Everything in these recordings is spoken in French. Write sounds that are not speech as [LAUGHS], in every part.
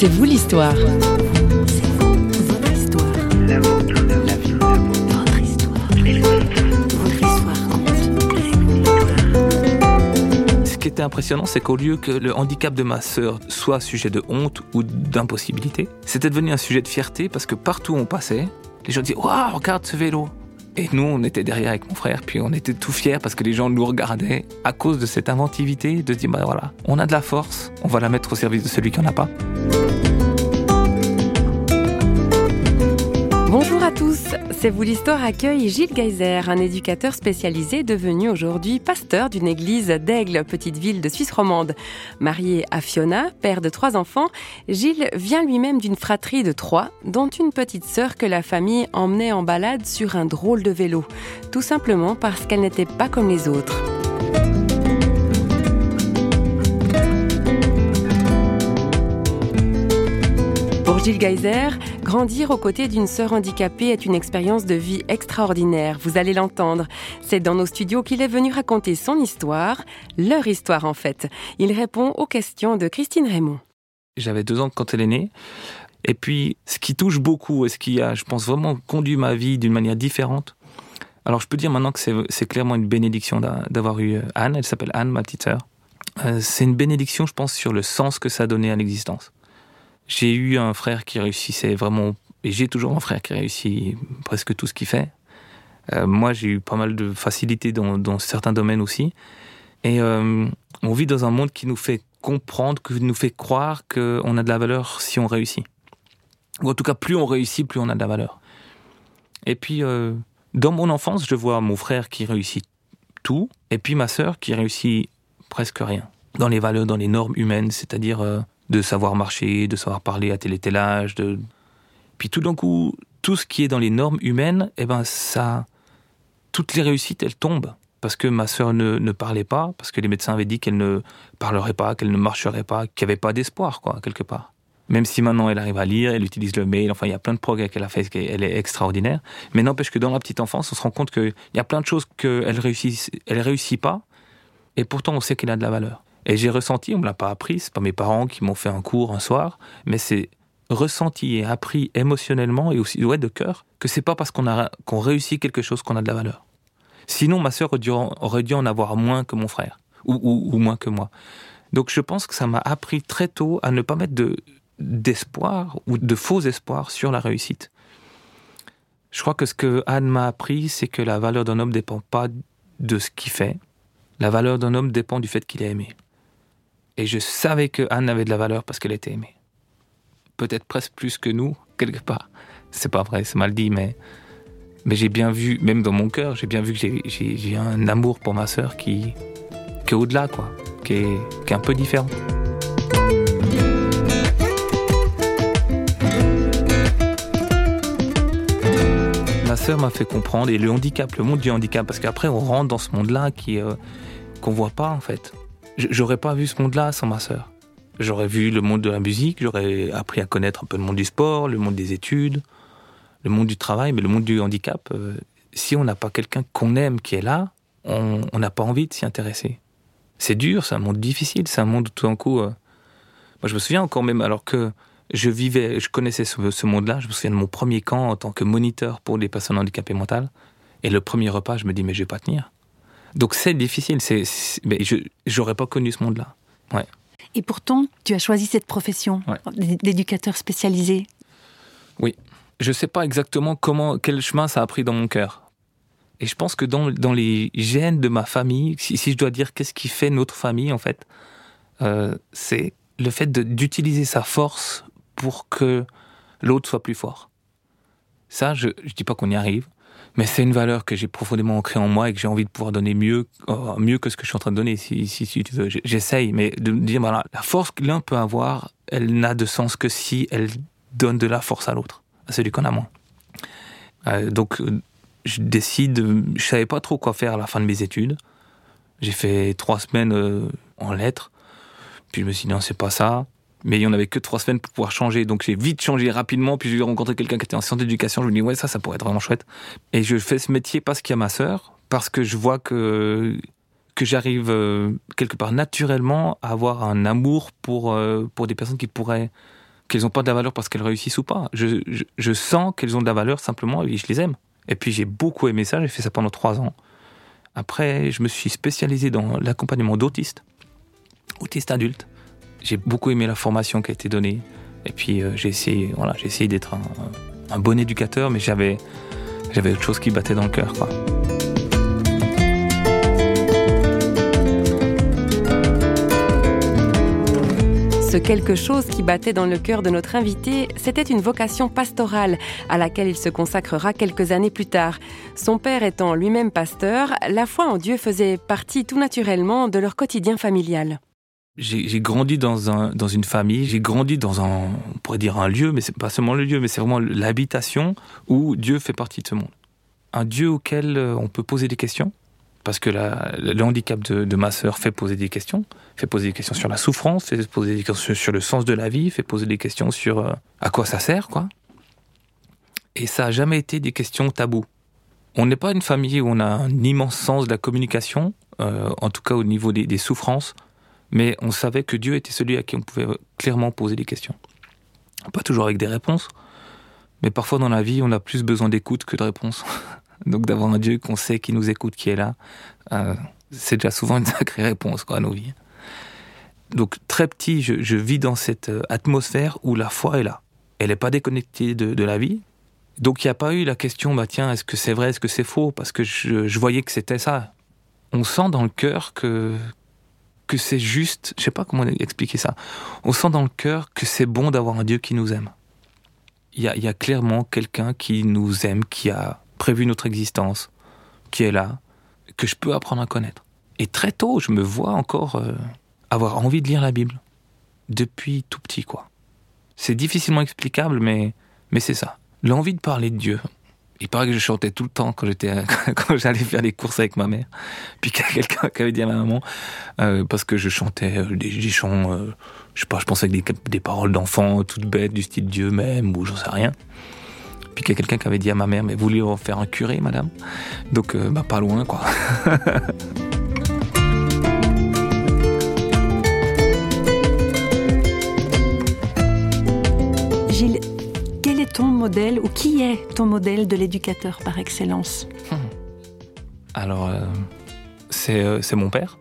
C'est vous l'histoire. Ce qui était impressionnant, c'est qu'au lieu que le handicap de ma sœur soit sujet de honte ou d'impossibilité, c'était devenu un sujet de fierté parce que partout où on passait, les gens disaient Waouh, regarde ce vélo Et nous, on était derrière avec mon frère, puis on était tout fiers parce que les gens nous regardaient à cause de cette inventivité de se dire Bah voilà, on a de la force, on va la mettre au service de celui qui n'en a pas. Bonjour à tous, c'est vous l'histoire accueille Gilles Geyser, un éducateur spécialisé devenu aujourd'hui pasteur d'une église d'Aigle, petite ville de Suisse romande. Marié à Fiona, père de trois enfants, Gilles vient lui-même d'une fratrie de trois, dont une petite sœur que la famille emmenait en balade sur un drôle de vélo, tout simplement parce qu'elle n'était pas comme les autres. Pour Gilles Geyser, grandir aux côtés d'une sœur handicapée est une expérience de vie extraordinaire. Vous allez l'entendre. C'est dans nos studios qu'il est venu raconter son histoire, leur histoire en fait. Il répond aux questions de Christine Raymond. J'avais deux ans quand elle est née. Et puis, ce qui touche beaucoup et ce qui a, je pense, vraiment conduit ma vie d'une manière différente. Alors, je peux dire maintenant que c'est clairement une bénédiction d'avoir eu Anne. Elle s'appelle Anne, ma petite sœur. Euh, c'est une bénédiction, je pense, sur le sens que ça a donné à l'existence. J'ai eu un frère qui réussissait vraiment, et j'ai toujours un frère qui réussit presque tout ce qu'il fait. Euh, moi, j'ai eu pas mal de facilité dans, certains domaines aussi. Et euh, on vit dans un monde qui nous fait comprendre, qui nous fait croire qu'on a de la valeur si on réussit. Ou en tout cas, plus on réussit, plus on a de la valeur. Et puis, euh, dans mon enfance, je vois mon frère qui réussit tout, et puis ma sœur qui réussit presque rien. Dans les valeurs, dans les normes humaines, c'est-à-dire de savoir marcher, de savoir parler à tel et tel âge. Puis tout d'un coup, tout ce qui est dans les normes humaines, eh ben ça, toutes les réussites, elles tombent. Parce que ma sœur ne, ne parlait pas, parce que les médecins avaient dit qu'elle ne parlerait pas, qu'elle ne marcherait pas, qu'il n'y avait pas d'espoir, quoi, quelque part. Même si maintenant elle arrive à lire, elle utilise le mail, enfin il y a plein de progrès qu'elle a fait, elle est extraordinaire. Mais n'empêche que dans la petite enfance, on se rend compte qu'il y a plein de choses qu'elle réussit, elle réussit pas, et pourtant on sait qu'elle a de la valeur. Et j'ai ressenti, on me l'a pas appris, c'est pas mes parents qui m'ont fait un cours un soir, mais c'est ressenti et appris émotionnellement et aussi ouais, de cœur que c'est pas parce qu'on a qu'on réussit quelque chose qu'on a de la valeur. Sinon, ma sœur aurait dû, en avoir moins que mon frère ou, ou, ou moins que moi. Donc je pense que ça m'a appris très tôt à ne pas mettre de d'espoir ou de faux espoirs sur la réussite. Je crois que ce que Anne m'a appris, c'est que la valeur d'un homme ne dépend pas de ce qu'il fait. La valeur d'un homme dépend du fait qu'il est aimé. Et je savais que Anne avait de la valeur parce qu'elle était aimée. Peut-être presque plus que nous, quelque part. C'est pas vrai, c'est mal dit, mais, mais j'ai bien vu, même dans mon cœur, j'ai bien vu que j'ai un amour pour ma sœur qui, qui est au-delà, quoi, qui est, qui est un peu différent. Ma sœur m'a fait comprendre, et le handicap, le monde du handicap, parce qu'après on rentre dans ce monde-là qui euh, qu'on voit pas en fait. J'aurais pas vu ce monde-là sans ma sœur. J'aurais vu le monde de la musique, j'aurais appris à connaître un peu le monde du sport, le monde des études, le monde du travail, mais le monde du handicap, euh, si on n'a pas quelqu'un qu'on aime qui est là, on n'a pas envie de s'y intéresser. C'est dur, c'est un monde difficile, c'est un monde où tout d'un coup. Euh, moi, je me souviens encore même, alors que je vivais, je connaissais ce, monde-là, je me souviens de mon premier camp en tant que moniteur pour les personnes handicapées mentales. Et le premier repas, je me dis, mais je vais pas tenir. Donc c'est difficile, c'est, mais je j'aurais pas connu ce monde-là. Ouais. Et pourtant, tu as choisi cette profession d'éducateur spécialisé. Oui. Je sais pas exactement comment, quel chemin ça a pris dans mon cœur. Et je pense que dans, dans les gènes de ma famille, si, si je dois dire qu'est-ce qui fait notre famille, en fait, euh, c'est le fait d'utiliser sa force pour que l'autre soit plus fort. Ça, je ne dis pas qu'on y arrive, mais c'est une valeur que j'ai profondément ancrée en moi et que j'ai envie de pouvoir donner mieux, euh, mieux que ce que je suis en train de donner, si, tu veux. J'essaye, mais de me dire, voilà, la force que l'un peut avoir, elle n'a de sens que si elle donne de la force à l'autre, à celui qu'on a moins. Euh, donc, je décide, je savais pas trop quoi faire à la fin de mes études. J'ai fait trois semaines euh, en lettres. Puis je me suis dit, non, c'est pas ça. Mais il n'y en avait que trois semaines pour pouvoir changer. Donc j'ai vite changé rapidement. Puis j'ai rencontré quelqu'un qui était en sciences d'éducation. Je me dis, ouais, ça, ça pourrait être vraiment chouette. Et je fais ce métier parce qu'il y a ma sœur. Parce que je vois que, que j'arrive euh, quelque part naturellement à avoir un amour pour, euh, pour des personnes qui pourraient qu'elles n'ont pas de la valeur parce qu'elles réussissent ou pas. Je, je, sens qu'elles ont de la valeur simplement et je les aime. Et puis j'ai beaucoup aimé ça, j'ai fait ça pendant trois ans. Après, je me suis spécialisé dans l'accompagnement d'autistes, autistes adultes. J'ai beaucoup aimé la formation qui a été donnée. Et puis euh, j'ai essayé, voilà, d'être un, bon éducateur, mais j'avais, j'avais autre chose qui battait dans le cœur. Ce quelque chose qui battait dans le cœur de notre invité, c'était une vocation pastorale à laquelle il se consacrera quelques années plus tard. Son père étant lui-même pasteur, la foi en Dieu faisait partie tout naturellement de leur quotidien familial. J'ai grandi dans, un, dans une famille, j'ai grandi dans un, pourrait dire un lieu, mais c'est pas seulement le lieu, mais c'est vraiment l'habitation où Dieu fait partie de ce monde. Un Dieu auquel euh, on peut poser des questions, parce que le handicap de, ma sœur fait poser des questions, fait poser des questions sur la souffrance, fait poser des questions sur le sens de la vie, fait poser des questions sur euh, à quoi ça sert, quoi. Et ça n'a jamais été des questions taboues. On n'est pas une famille où on a un immense sens de la communication, euh, en tout cas au niveau des, souffrances, mais on savait que Dieu était celui à qui on pouvait clairement poser des questions. Pas toujours avec des réponses, mais parfois dans la vie, on a plus besoin d'écoute que de réponses. [LAUGHS] Donc d'avoir un Dieu qu'on sait qui nous écoute, qui est là, euh, c'est déjà souvent une [LAUGHS] sacrée réponse à nos vies. Donc très petit, je, vis dans cette euh, atmosphère où la foi est là. Elle n'est pas déconnectée de, la vie. Donc il n'y a pas eu la question, bah tiens, est-ce que c'est vrai, est-ce que c'est faux? Parce que je, voyais que c'était ça. On sent dans le cœur que, que c'est juste, je sais pas comment expliquer ça, on sent dans le cœur que c'est bon d'avoir un Dieu qui nous aime. Il y a, y a clairement quelqu'un qui nous aime, qui a prévu notre existence, qui est là, que je peux apprendre à connaître. Et très tôt, je me vois encore euh, avoir envie de lire la Bible. Depuis tout petit, quoi. C'est difficilement explicable, mais, mais c'est ça. L'envie de parler de Dieu. Il paraît que je chantais tout le temps quand j'étais [LAUGHS] quand j'allais faire des courses avec ma mère. Puis qu'il y a quelqu'un qui avait dit à ma maman, euh, parce que je chantais euh, des, chants, je sais pas, je pensais avec des, des paroles d'enfants toutes bêtes, du style Dieu même, ou j'en sais rien. Puis qu'il y a quelqu'un qui avait dit à ma mère, mais vous voulez en faire un curé, madame? Donc, euh, bah, pas loin, quoi. [LAUGHS] ou qui est ton modèle de l'éducateur par excellence? [LAUGHS] Alors, euh, euh, c'est mon père.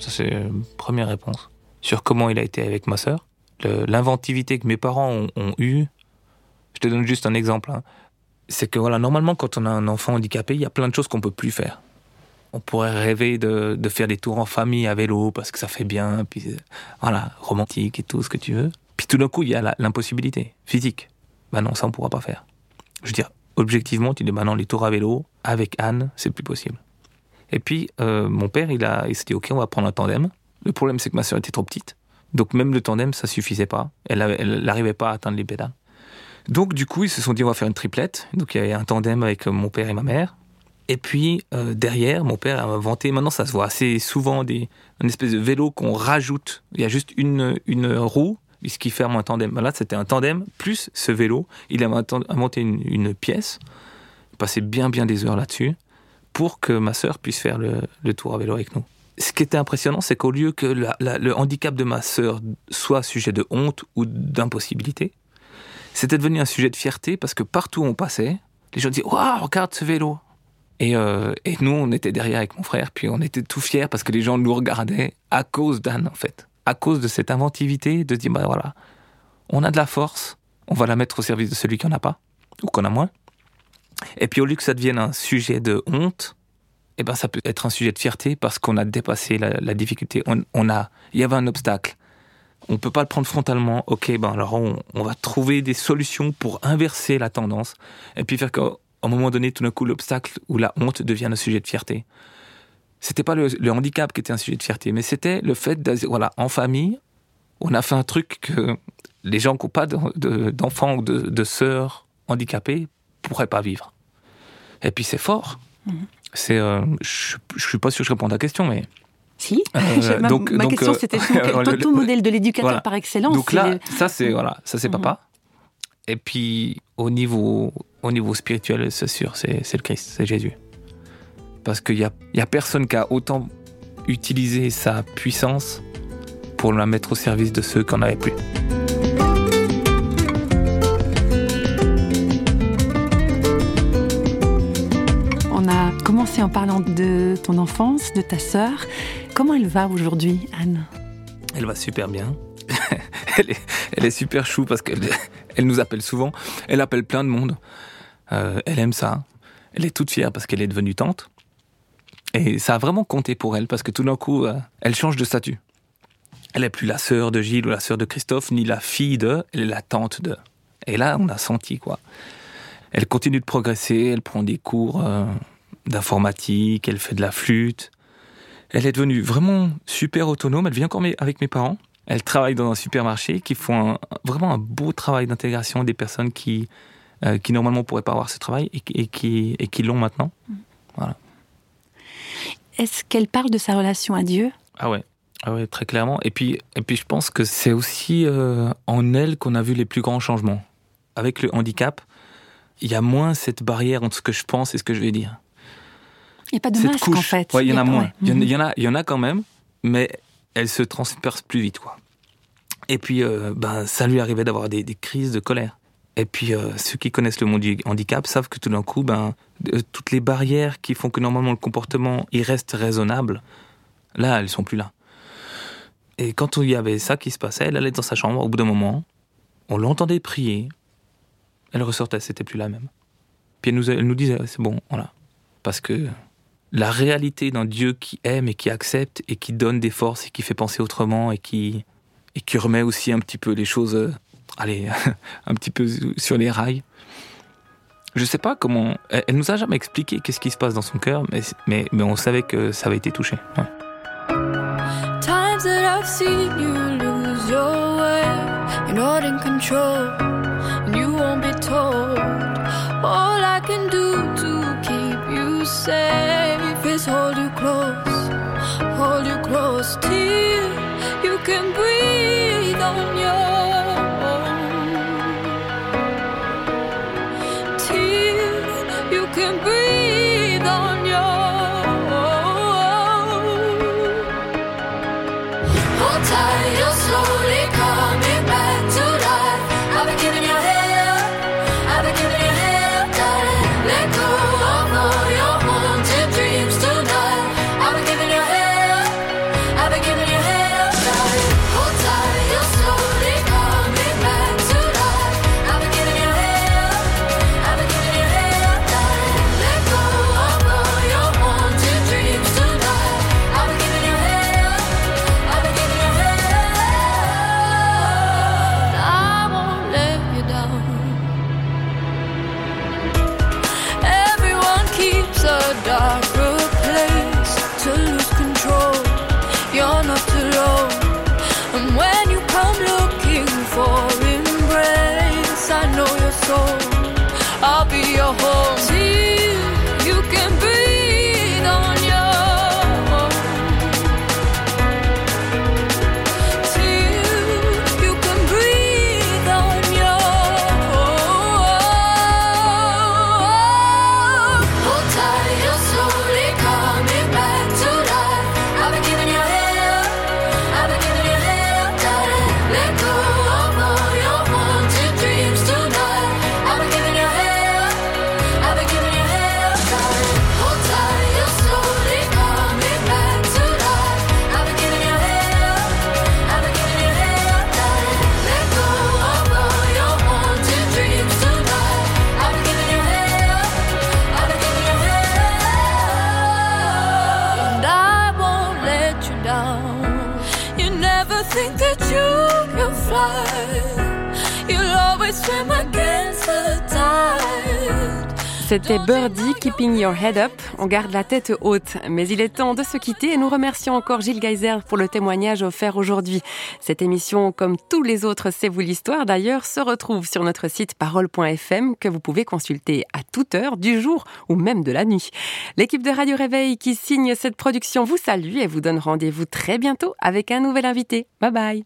Ça, c'est la première réponse. Sur comment il a été avec ma sœur. L'inventivité que mes parents ont, ont eue je te donne juste un exemple. Hein. C'est que voilà, normalement, quand on a un enfant handicapé, il y a plein de choses qu'on peut plus faire. On pourrait rêver de, de, faire des tours en famille à vélo parce que ça fait bien, puis voilà, romantique et tout ce que tu veux. Puis tout d'un coup, il y a l'impossibilité physique. Ben non, ça on pourra pas faire. Je veux dire, objectivement, tu dis ben non, les tours à vélo avec Anne, c'est plus possible. Et puis euh, mon père, il a, il s'est dit ok, on va prendre un tandem. Le problème, c'est que ma soeur était trop petite, donc même le tandem, ça suffisait pas. Elle n'arrivait pas à atteindre les pédales. Donc du coup, ils se sont dit on va faire une triplette. Donc il y avait un tandem avec mon père et ma mère. Et puis euh, derrière, mon père a inventé, maintenant ça se voit assez souvent, des, une espèce de vélo qu'on rajoute. Il y a juste une, une roue, qui ferme un tandem. Là, c'était un tandem plus ce vélo. Il a inventé une, pièce, passé bien bien des heures là-dessus, pour que ma sœur puisse faire le, le, tour à vélo avec nous. Ce qui était impressionnant, c'est qu'au lieu que le handicap de ma sœur soit sujet de honte ou d'impossibilité, c'était devenu un sujet de fierté parce que partout où on passait, les gens disaient Waouh, regarde ce vélo et, euh, et, nous, on était derrière avec mon frère, puis on était tout fiers parce que les gens nous regardaient à cause d'Anne, en fait. À cause de cette inventivité, de se dire, bah voilà, on a de la force, on va la mettre au service de celui qui en a pas, ou qu'on a moins. Et puis au lieu que ça devienne un sujet de honte, eh ben ça peut être un sujet de fierté parce qu'on a dépassé la, difficulté. On, a, il y avait un obstacle on peut pas le prendre frontalement. Ok, ben alors on, va trouver des solutions pour inverser la tendance et puis faire qu'à un moment donné, tout d'un coup, l'obstacle ou la honte devient un sujet de fierté. C'était pas le, handicap qui était un sujet de fierté, mais c'était le fait de, voilà, en famille, on a fait un truc que les gens qui n'ont pas d'enfants ou de, sœurs handicapées pourraient pas vivre. Et puis c'est fort. Mmh. C'est, euh, je, je suis pas sûr que je réponds à la question, mais si. Euh, [LAUGHS] ma, donc, ma question, euh, c'était [LAUGHS] ton, ton modèle de l'éducateur par excellence. Donc là, ça c'est voilà, ça c'est mhm. papa. Et puis au niveau au niveau spirituel, c'est sûr, c'est le Christ, c'est Jésus parce qu'il n'y a, a personne qui a autant utilisé sa puissance pour la mettre au service de ceux qui n'en avaient plus. On a commencé en parlant de ton enfance, de ta sœur. Comment elle va aujourd'hui, Anne? Elle va super bien. [LAUGHS] elle, est, super chou parce qu'elle elle nous appelle souvent. Elle appelle plein de monde. Euh, elle aime ça. Elle est toute fière parce qu'elle est devenue tante. Et ça a vraiment compté pour elle parce que tout d'un coup, euh, elle change de statut. Elle n'est plus la sœur de Gilles ou la sœur de Christophe, ni la fille de, elle est la tante de. Et là, on a senti quoi. Elle continue de progresser, elle prend des cours euh, d'informatique, elle fait de la flûte. Elle est devenue vraiment super autonome, elle vient encore avec mes parents. Elle travaille dans un supermarché qui font vraiment un beau travail d'intégration des personnes qui, euh, qui normalement pourraient pas avoir ce travail et, et qui, et qui l'ont maintenant. Voilà. Est-ce qu'elle parle de sa relation à Dieu? Ah ouais. Ah ouais, très clairement. Et puis, et puis je pense que c'est aussi euh, en elle qu'on a vu les plus grands changements. Avec le handicap, il y a moins cette barrière entre ce que je pense et ce que je vais dire. Il n'y a pas de cette masque, en fait. Ouais, il y en a, moins. Il, y en, a, il y en a quand même, mais elle se transperce plus vite, quoi. Et puis, euh, ben, ça lui arrivait d'avoir des, des, crises de colère. Et puis, euh, ceux qui connaissent le monde du handicap savent que tout d'un coup, ben, toutes les barrières qui font que normalement le comportement il reste raisonnable, là, elles sont plus là. Et quand il y avait ça qui se passait, elle allait dans sa chambre, au bout d'un moment, on l'entendait prier, elle ressortait, c'était plus la même. Puis elle nous, disait, c'est bon, voilà. Parce que la réalité d'un Dieu qui aime et qui accepte et qui donne des forces et qui fait penser autrement et qui, et qui remet aussi un petit peu les choses, euh, allez, [LAUGHS] un petit peu sur les rails. Je sais pas comment. Elle, nous a jamais expliqué qu'est-ce qui se passe dans son cœur, mais, mais, mais on savait que ça avait été touché. Ouais. Times that I've seen you lose your way, you're not in control, and you won't be told. All I can do to keep you safe is hold you close, hold you close till you can breathe on your I'll find a place to lose control. You're not alone, and when you come looking for embrace, I know you're sore. I'll be your home C'était Birdie, Keeping Your Head Up. On garde la tête haute. Mais il est temps de se quitter et nous remercions encore Gilles Geyser pour le témoignage offert aujourd'hui. Cette émission, comme tous les autres C'est vous l'histoire d'ailleurs, se retrouve sur notre site parole.fm que vous pouvez consulter à toute heure du jour ou même de la nuit. L'équipe de Radio Réveil qui signe cette production vous salue et vous donne rendez-vous très bientôt avec un nouvel invité. Bye bye.